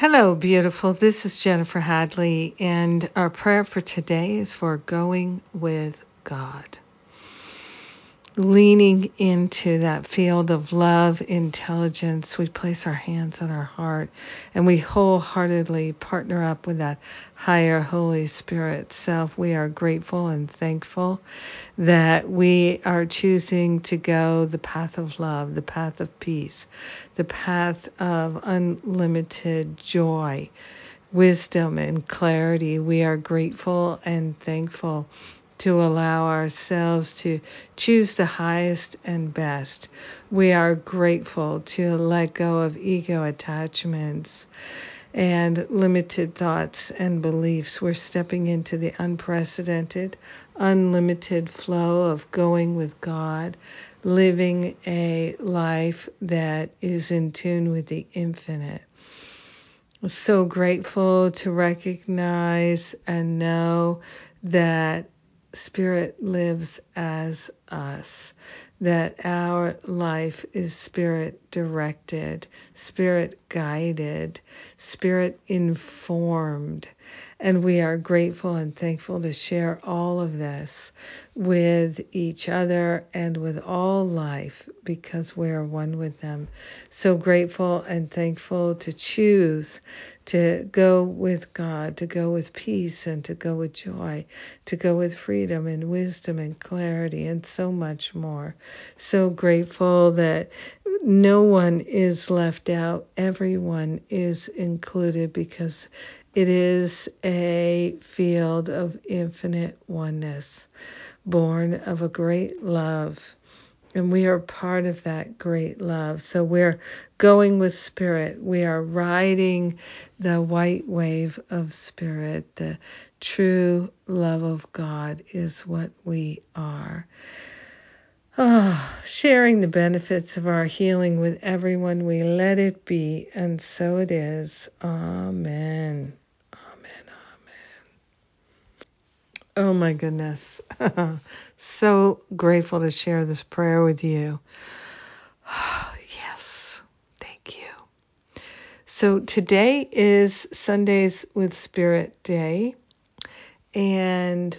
Hello, beautiful. This is Jennifer Hadley, and our prayer for today is for going with God. Leaning into that field of love, intelligence, we place our hands on our heart and we wholeheartedly partner up with that higher Holy Spirit self. We are grateful and thankful that we are choosing to go the path of love, the path of peace, the path of unlimited joy, wisdom, and clarity. We are grateful and thankful to allow ourselves to choose the highest and best. We are grateful to let go of ego attachments and limited thoughts and beliefs. We're stepping into the unprecedented, unlimited flow of going with God, living a life that is in tune with the infinite. So grateful to recognize and know that Spirit lives as us that our life is spirit directed, spirit guided, spirit informed. And we are grateful and thankful to share all of this with each other and with all life because we are one with them. So grateful and thankful to choose to go with God, to go with peace and to go with joy, to go with freedom and wisdom and clarity and so much more. So grateful that no one is left out, everyone is included because it is a field of infinite oneness, born of a great love and we are part of that great love. So we're going with spirit. We are riding the white wave of spirit. The true love of God is what we are. Oh, sharing the benefits of our healing with everyone, we let it be, and so it is. Amen. Amen. Amen. Oh my goodness. so grateful to share this prayer with you. yes, thank you. So today is Sundays with Spirit Day, and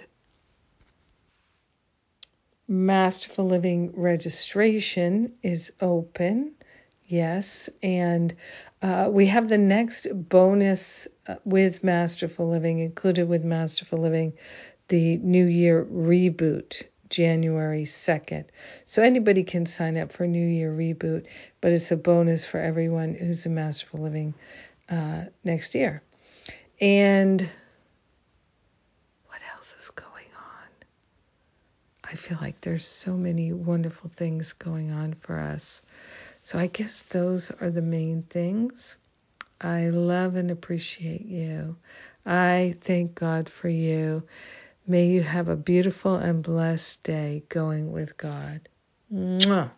Masterful Living registration is open. Yes, and uh, we have the next bonus uh, with Masterful Living, included with Masterful Living, the New Year reboot January 2nd. So anybody can sign up for New Year Reboot, but it's a bonus for everyone who's a Masterful Living uh, next year. And what else is going? I feel like there's so many wonderful things going on for us. So I guess those are the main things. I love and appreciate you. I thank God for you. May you have a beautiful and blessed day going with God. Mwah.